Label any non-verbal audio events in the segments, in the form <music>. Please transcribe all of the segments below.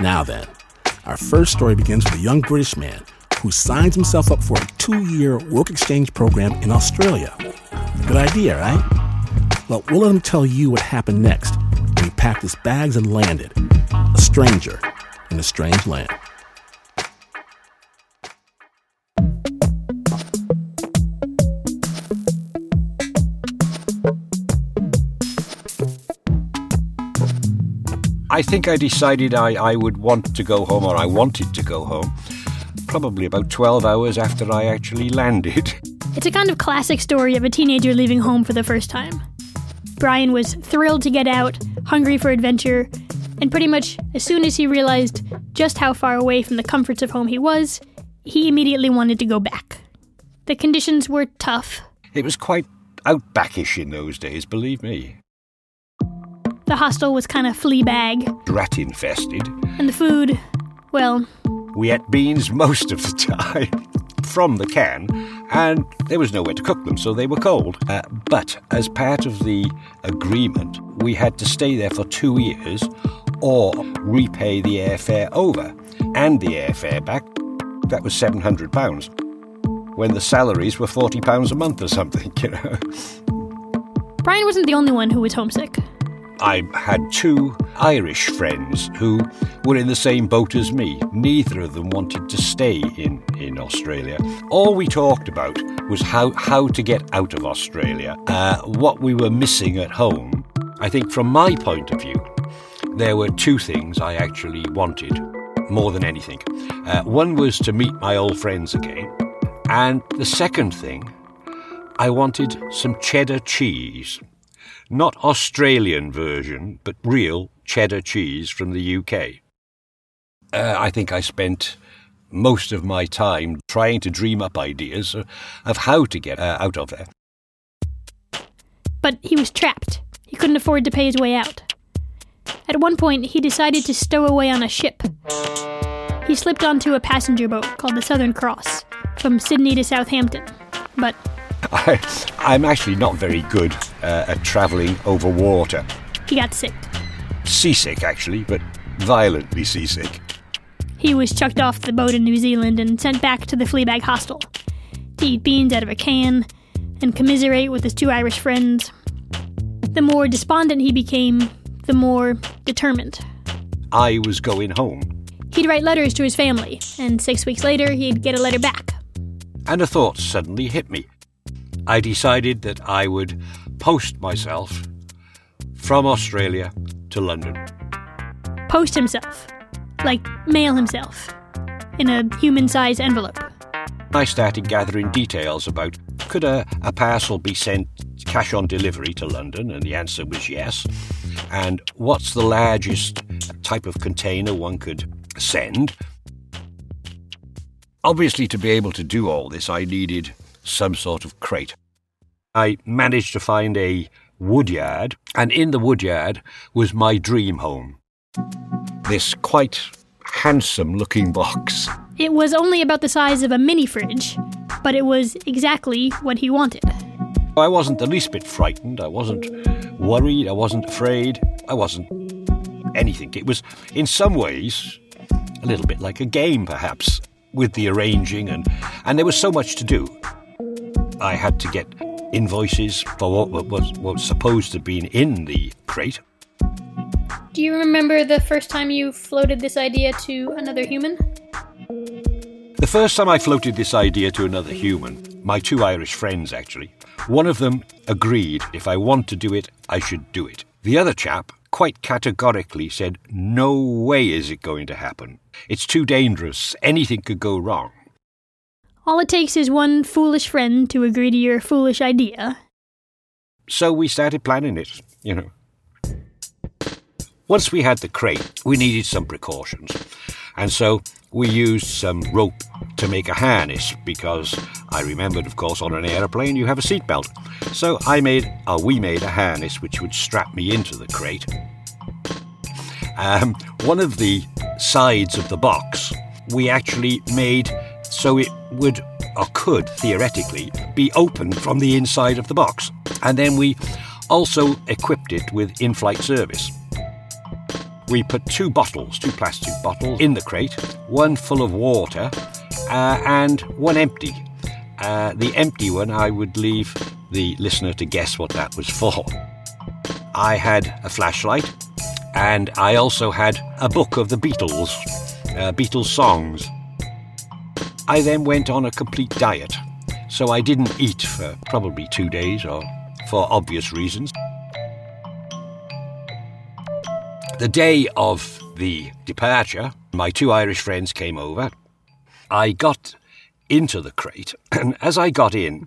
Now then, our first story begins with a young British man who signs himself up for a two year work exchange program in Australia. Good idea, right? Well, we'll let him tell you what happened next when he packed his bags and landed, a stranger in a strange land. I think I decided I, I would want to go home, or I wanted to go home, probably about 12 hours after I actually landed. <laughs> It's a kind of classic story of a teenager leaving home for the first time. Brian was thrilled to get out, hungry for adventure, and pretty much as soon as he realized just how far away from the comforts of home he was, he immediately wanted to go back. The conditions were tough. It was quite outbackish in those days, believe me. The hostel was kind of flea bag, Rat infested. and the food, well, We ate beans most of the time <laughs> from the can, and there was nowhere to cook them, so they were cold. Uh, but as part of the agreement, we had to stay there for two years or repay the airfare over and the airfare back. That was £700 when the salaries were £40 a month or something, <laughs> you know. Brian wasn't the only one who was homesick. I had two Irish friends who were in the same boat as me. Neither of them wanted to stay in, in Australia. All we talked about was how, how to get out of Australia, uh, what we were missing at home. I think, from my point of view, there were two things I actually wanted more than anything. Uh, one was to meet my old friends again, and the second thing, I wanted some cheddar cheese. Not Australian version, but real cheddar cheese from the UK. Uh, I think I spent most of my time trying to dream up ideas of- how to get uh, out of there. But he was trapped. He couldn't afford to pay his way out. At one point, he decided to stow away on a ship. He slipped onto a passenger boat called the Southern Cross from Sydney to Southampton. But I, I'm actually not very good uh, at travelling over water. he got sick. Seasick, actually, but violently seasick. He was chucked off the boat in New Zealand and sent back to the Fleabag hostel to eat beans out of a can and commiserate with his two Irish friends. The more despondent he became, the more determined. I was going home, He'd write letters to his family, and six weeks later, he'd get a letter back. and a thought suddenly hit me. I decided that I would post myself from Australia to London. Post himself. Like, mail himself. In a human sized envelope. I started gathering details about could a, a parcel be sent cash on delivery to London, and the answer was yes. And what's the largest type of container one could send? Obviously, to be able to do all this, I needed some sort of crate. I managed to find a woodyard, and in the woodyard was my dream home. This quite handsome looking box. It was only about the size of a mini fridge, but it was exactly what he wanted. I wasn't the least bit frightened. I wasn't worried. I wasn't afraid. I wasn't anything. It was, in some ways, a little bit like a game, perhaps, with the arranging, and, and there was so much to do. I had to get invoices for what was, what was supposed to have been in the crate. Do you remember the first time you floated this idea to another human? The first time I floated this idea to another human, my two Irish friends actually, one of them agreed if I want to do it, I should do it. The other chap quite categorically said, No way is it going to happen. It's too dangerous. Anything could go wrong. All it takes is one foolish friend to agree to your foolish idea. So we started planning it, you know. Once we had the crate, we needed some precautions. And so we used some rope to make a harness because I remembered, of course, on an aeroplane you have a seatbelt. So I made, or we made a harness which would strap me into the crate. Um, one of the sides of the box we actually made so it would or could theoretically be opened from the inside of the box. And then we also equipped it with in flight service. we put two bottles, two plastic bottles, in the crate, one full of water uh, and one empty. Uh, the empty one, I would leave the listener to guess what that was for. I had a flashlight, and I also had a book of the Beatles, uh, Beatles songs. I then went on a complete diet, so I didn't eat for probably two days, or for obvious reasons. The day of the departure, my two Irish friends came over. I got into the crate, <clears throat> and as I got in,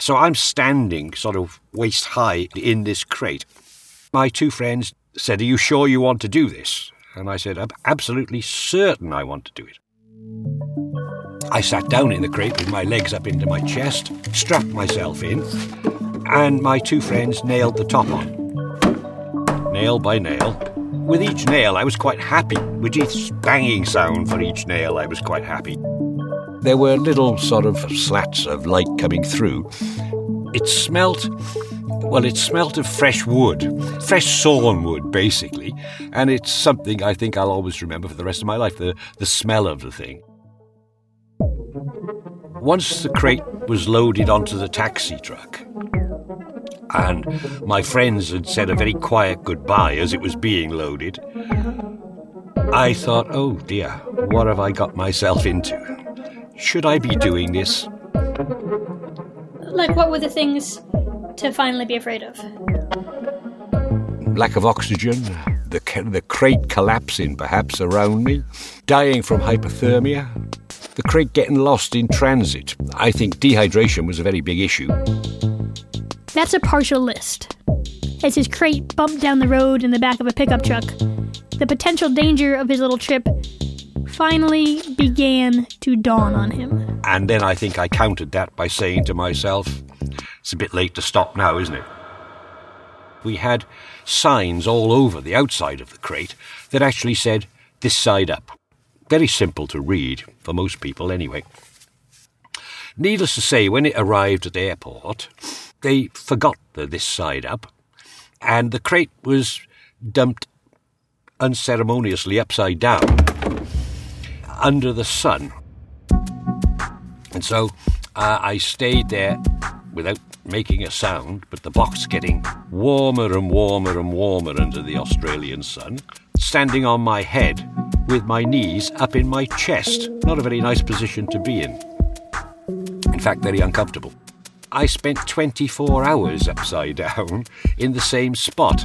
so I'm standing sort of waist high in this crate. My two friends said, Are you sure you want to do this? And I said, I'm absolutely certain I want to do it. I sat down in the crate with my legs up into my chest, strapped myself in, and my two friends nailed the top on. Nail by nail. With each nail, I was quite happy. With each banging sound for each nail, I was quite happy. There were little sort of slats of light coming through. It smelt well, it smelt of fresh wood, fresh sawn wood, basically, and it's something I think I'll always remember for the rest of my life the, the smell of the thing. Once the crate was loaded onto the taxi truck, and my friends had said a very quiet goodbye as it was being loaded, I thought, oh dear, what have I got myself into? Should I be doing this? Like, what were the things to finally be afraid of? Lack of oxygen, the, the crate collapsing perhaps around me, dying from hypothermia, the crate getting lost in transit. I think dehydration was a very big issue. That's a partial list. As his crate bumped down the road in the back of a pickup truck, the potential danger of his little trip finally began to dawn on him. And then I think I countered that by saying to myself, it's a bit late to stop now, isn't it? We had signs all over the outside of the crate that actually said, this side up. Very simple to read, for most people anyway. Needless to say, when it arrived at the airport, they forgot the this side up, and the crate was dumped unceremoniously upside down under the sun. And so uh, I stayed there without making a sound, but the box getting warmer and warmer and warmer under the Australian sun, standing on my head with my knees up in my chest. Not a very nice position to be in. In fact, very uncomfortable. I spent 24 hours upside down in the same spot.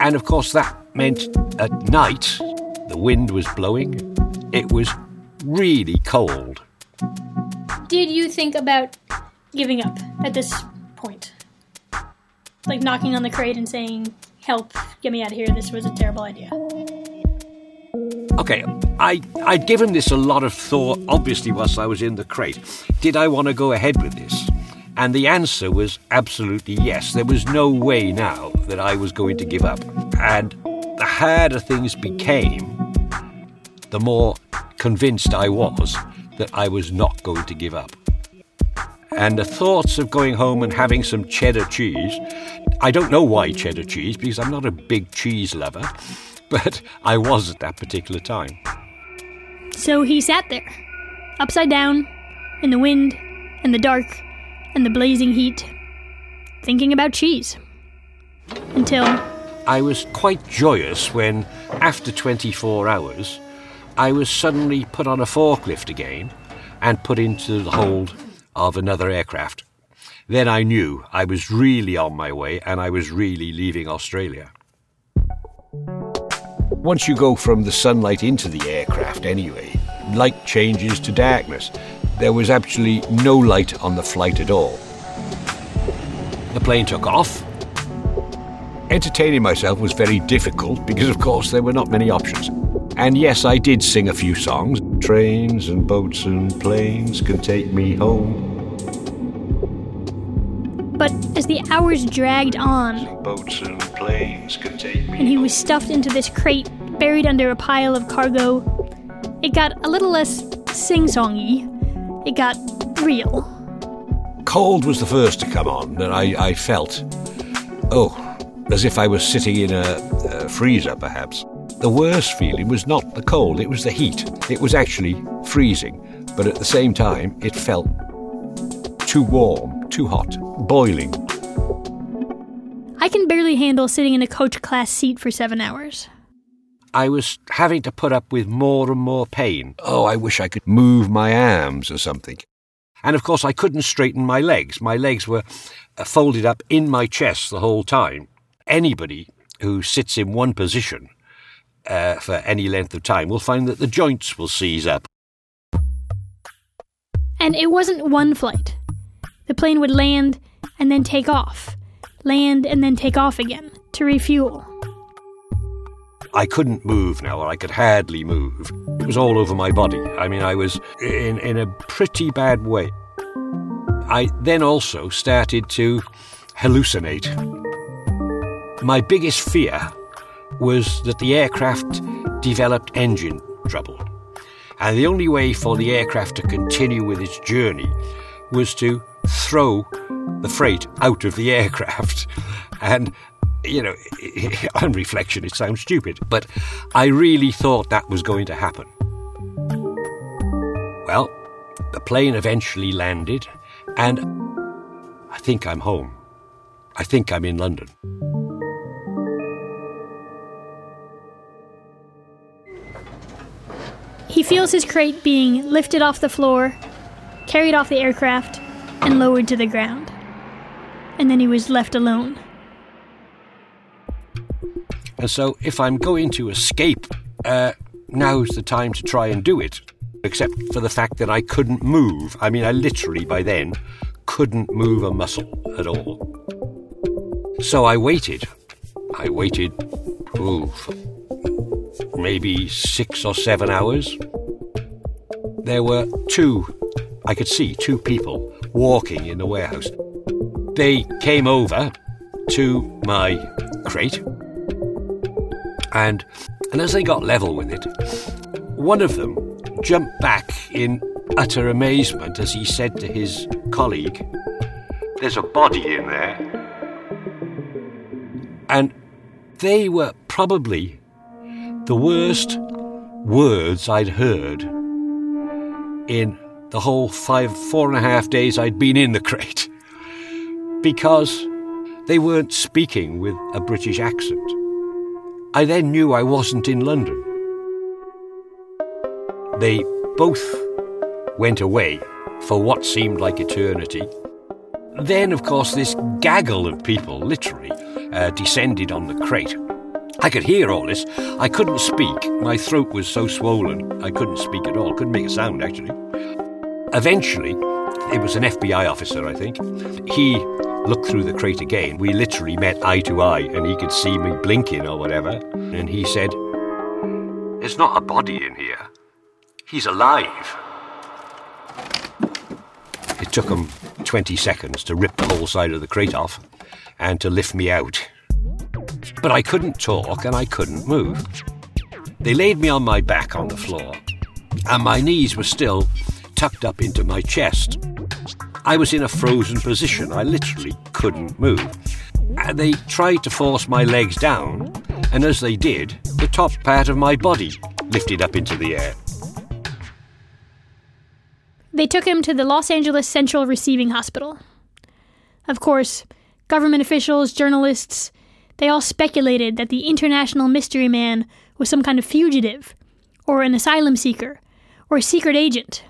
And of course, that meant at night the wind was blowing, it was really cold. Did you think about giving up at this point? Like knocking on the crate and saying, Help, get me out of here, this was a terrible idea. Okay, I, I'd given this a lot of thought, obviously, whilst I was in the crate. Did I want to go ahead with this? And the answer was absolutely yes. There was no way now that I was going to give up. And the harder things became, the more convinced I was that I was not going to give up. And the thoughts of going home and having some cheddar cheese, I don't know why cheddar cheese, because I'm not a big cheese lover, but I was at that particular time. So he sat there, upside down, in the wind, and the dark, and the blazing heat, thinking about cheese. Until. I was quite joyous when, after 24 hours, I was suddenly put on a forklift again and put into the hold of another aircraft. Then I knew I was really on my way and I was really leaving Australia. Once you go from the sunlight into the aircraft, anyway, light changes to darkness. There was actually no light on the flight at all. The plane took off. Entertaining myself was very difficult because, of course, there were not many options. And yes, I did sing a few songs. Trains and boats and planes can take me home. But as the hours dragged on, boats and planes can take me and he was stuffed into this crate buried under a pile of cargo, it got a little less sing songy. It got real. Cold was the first to come on, and I, I felt, oh, as if I was sitting in a, uh, freezer, perhaps. The worst feeling was not the cold, it was the heat. It was actually freezing, but at the same time, it felt too warm, too hot, boiling. I can barely handle sitting in a coach class seat for seven hours. I was having to put up with more and more pain. Oh, I wish I could move my arms or something. And of course, I couldn't straighten my legs. My legs were uh, folded up in my chest the whole time. Anybody who sits in one position uh, for any length of time will find that the joints will seize up. And it wasn't one flight. The plane would land and then take off, land and then take off again to refuel. I couldn't move now, or I could hardly move. It was all over my body. I mean, I was in, in a pretty bad way. I then also started to hallucinate. My biggest fear was that the aircraft developed engine trouble. And the only way for the aircraft to continue with its journey was to throw the freight out of the aircraft. And, you know, <laughs> on reflection, it sounds stupid, but I really thought that was going to happen. Well, the plane eventually landed, and I think I'm home. I think I'm in London. He feels his crate being lifted off the floor, carried off the aircraft, and lowered to the ground. And then he was left alone. And so, if I'm going to escape, uh, now's the time to try and do it. Except for the fact that I couldn't move. I mean, I literally, by then, couldn't move a muscle at all. So I waited. I waited, maybe six or seven hours. There were two, I could see two people walking in the warehouse. They came over to my crate, and, and as they got level with it, one of them jumped back in utter amazement as he said to his colleague, There's a body in there. And they were probably the worst words I'd heard in the whole five, four and a half days I'd been in the crate. Because they weren't speaking with a British accent. I then knew I wasn't in London. They both went away for what seemed like eternity. Then, of course, this gaggle of people literally uh, descended on the crate. I could hear all this. I couldn't speak. My throat was so swollen, I couldn't speak at all. Couldn't make a sound, actually. Eventually, it was an FBI officer, I think. He looked through the crate again. We literally met eye to eye, and he could see me blinking or whatever. And he said, There's not a body in here. He's alive. It took him 20 seconds to rip the whole side of the crate off and to lift me out. But I couldn't talk and I couldn't move. They laid me on my back on the floor, and my knees were still tucked up into my chest. I was in a frozen position. I literally couldn't move. And they tried to force my legs down, and as they did, the top part of my body lifted up into the air. They took him to the Los Angeles Central Receiving Hospital. Of course, government officials, journalists, they all speculated that the international mystery man was some kind of fugitive, or an asylum seeker, or a secret agent.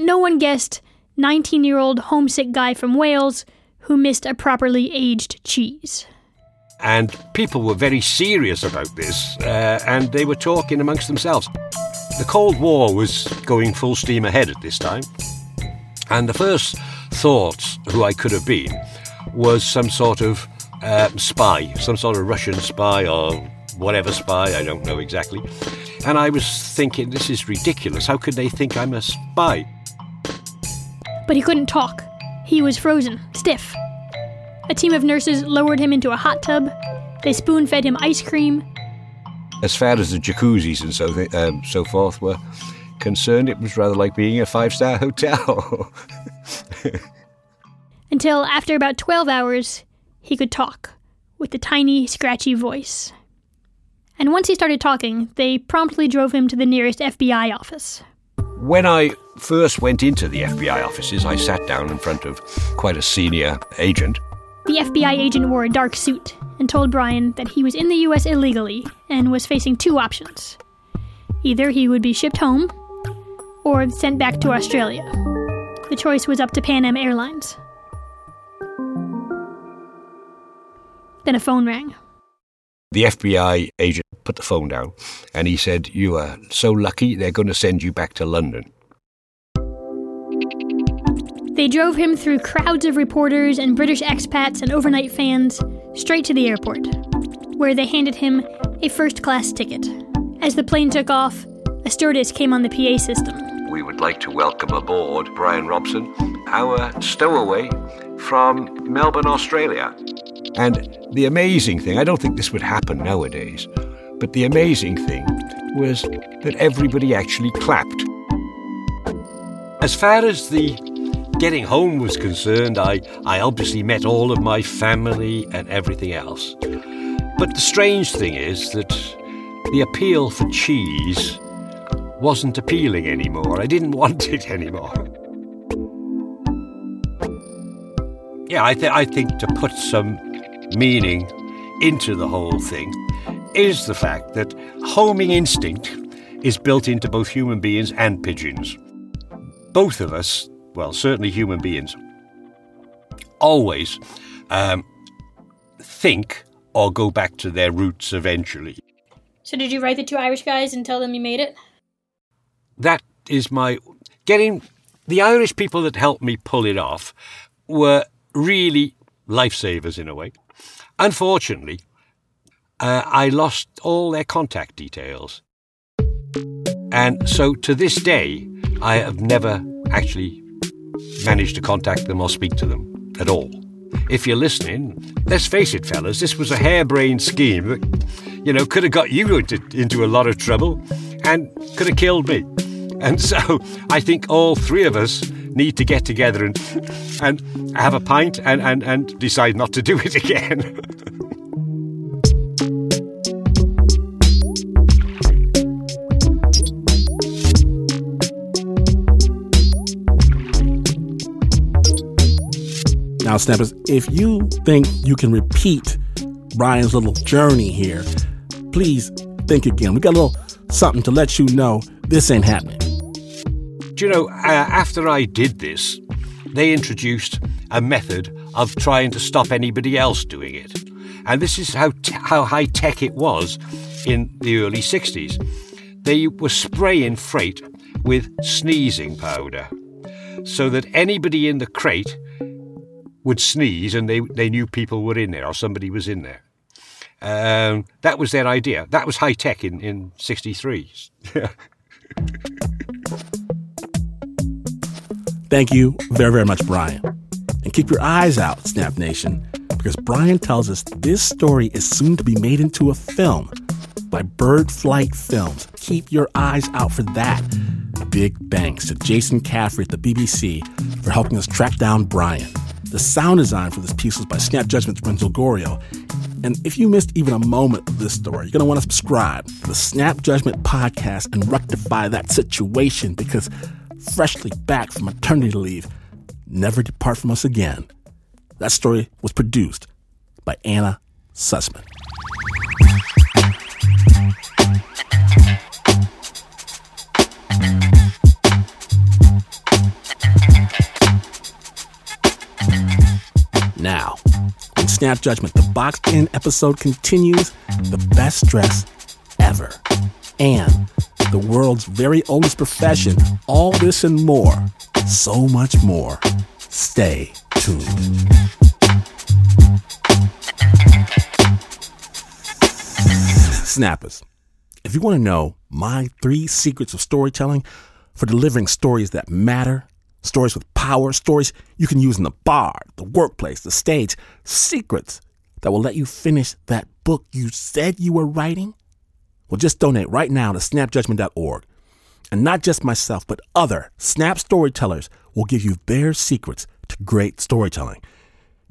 No one guessed 19 year old homesick guy from Wales who missed a properly aged cheese. And people were very serious about this, uh, and they were talking amongst themselves. The Cold War was going full steam ahead at this time, and the first thoughts who I could have been was some sort of uh, spy, some sort of Russian spy or whatever spy, I don't know exactly. And I was thinking, this is ridiculous. How could they think I'm a spy? But he couldn't talk. He was frozen, stiff. A team of nurses lowered him into a hot tub. They spoon fed him ice cream. As far as the jacuzzis and so, th- um, so forth were concerned, it was rather like being a five star hotel. <laughs> Until after about 12 hours, he could talk with a tiny, scratchy voice. And once he started talking, they promptly drove him to the nearest FBI office. When I first went into the FBI offices, I sat down in front of quite a senior agent. The FBI agent wore a dark suit and told Brian that he was in the US illegally and was facing two options. Either he would be shipped home or sent back to Australia. The choice was up to Pan Am Airlines. Then a phone rang. The FBI agent put the phone down and he said, You are so lucky they're going to send you back to London. They drove him through crowds of reporters and British expats and overnight fans straight to the airport, where they handed him a first class ticket. As the plane took off, a stewardess came on the PA system. We would like to welcome aboard Brian Robson, our stowaway from Melbourne, Australia. And the amazing thing, I don't think this would happen nowadays, but the amazing thing was that everybody actually clapped. As far as the getting home was concerned, I, I obviously met all of my family and everything else. But the strange thing is that the appeal for cheese wasn't appealing anymore. I didn't <laughs> want it anymore. Yeah, I, th- I think to put some meaning into the whole thing is the fact that homing instinct is built into both human beings and pigeons. Both of us well, certainly human beings, always um, think or go back to their roots eventually. So, did you write the two Irish guys and tell them you made it? That is my. Getting. The Irish people that helped me pull it off were really lifesavers in a way. Unfortunately, uh, I lost all their contact details. And so to this day, I have never actually managed to contact them or speak to them at all. If you're listening, let's face it, fellas, this was a harebrained scheme that, you know, could have got you into, into a lot of trouble and could have killed me. And so I think all three of us need to get together and, and have a pint and, and, and decide not to do it again. <laughs> Now, Snappers, if you think you can repeat Brian's little journey here, please think again. We got a little something to let you know this ain't happening. Do you know, uh, after I did this, they introduced a method of trying to stop anybody else doing it. And this is how, t- how high tech it was in the early 60s. They were spraying freight with sneezing powder so that anybody in the crate would sneeze and they, they knew people were in there or somebody was in there. Um, that was their idea. That was high tech in, in 63. <laughs> Thank you very, very much, Brian. And keep your eyes out, Snap Nation, because Brian tells us this story is soon to be made into a film by Bird Flight Films. Keep your eyes out for that. Big thanks to Jason Caffrey at the BBC for helping us track down Brian. The sound design for this piece was by Snap Judgment's Renzo Gorrio. And if you missed even a moment of this story, you're going to want to subscribe to the Snap Judgment podcast and rectify that situation because freshly back from maternity leave, never depart from us again. That story was produced by Anna Sussman. Snap Judgment, the boxed in episode continues the best dress ever. And the world's very oldest profession, all this and more, so much more. Stay tuned. Snappers, if you want to know my three secrets of storytelling for delivering stories that matter, Stories with power, stories you can use in the bar, the workplace, the stage, secrets that will let you finish that book you said you were writing? Well, just donate right now to snapjudgment.org. And not just myself, but other Snap storytellers will give you their secrets to great storytelling.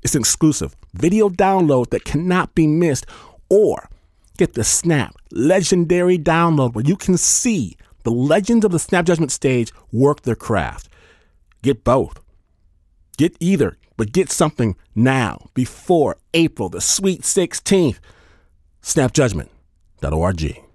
It's an exclusive video download that cannot be missed, or get the Snap legendary download where you can see the legends of the Snap Judgment stage work their craft. Get both. Get either, but get something now before April the sweet 16th. Snapjudgment.org.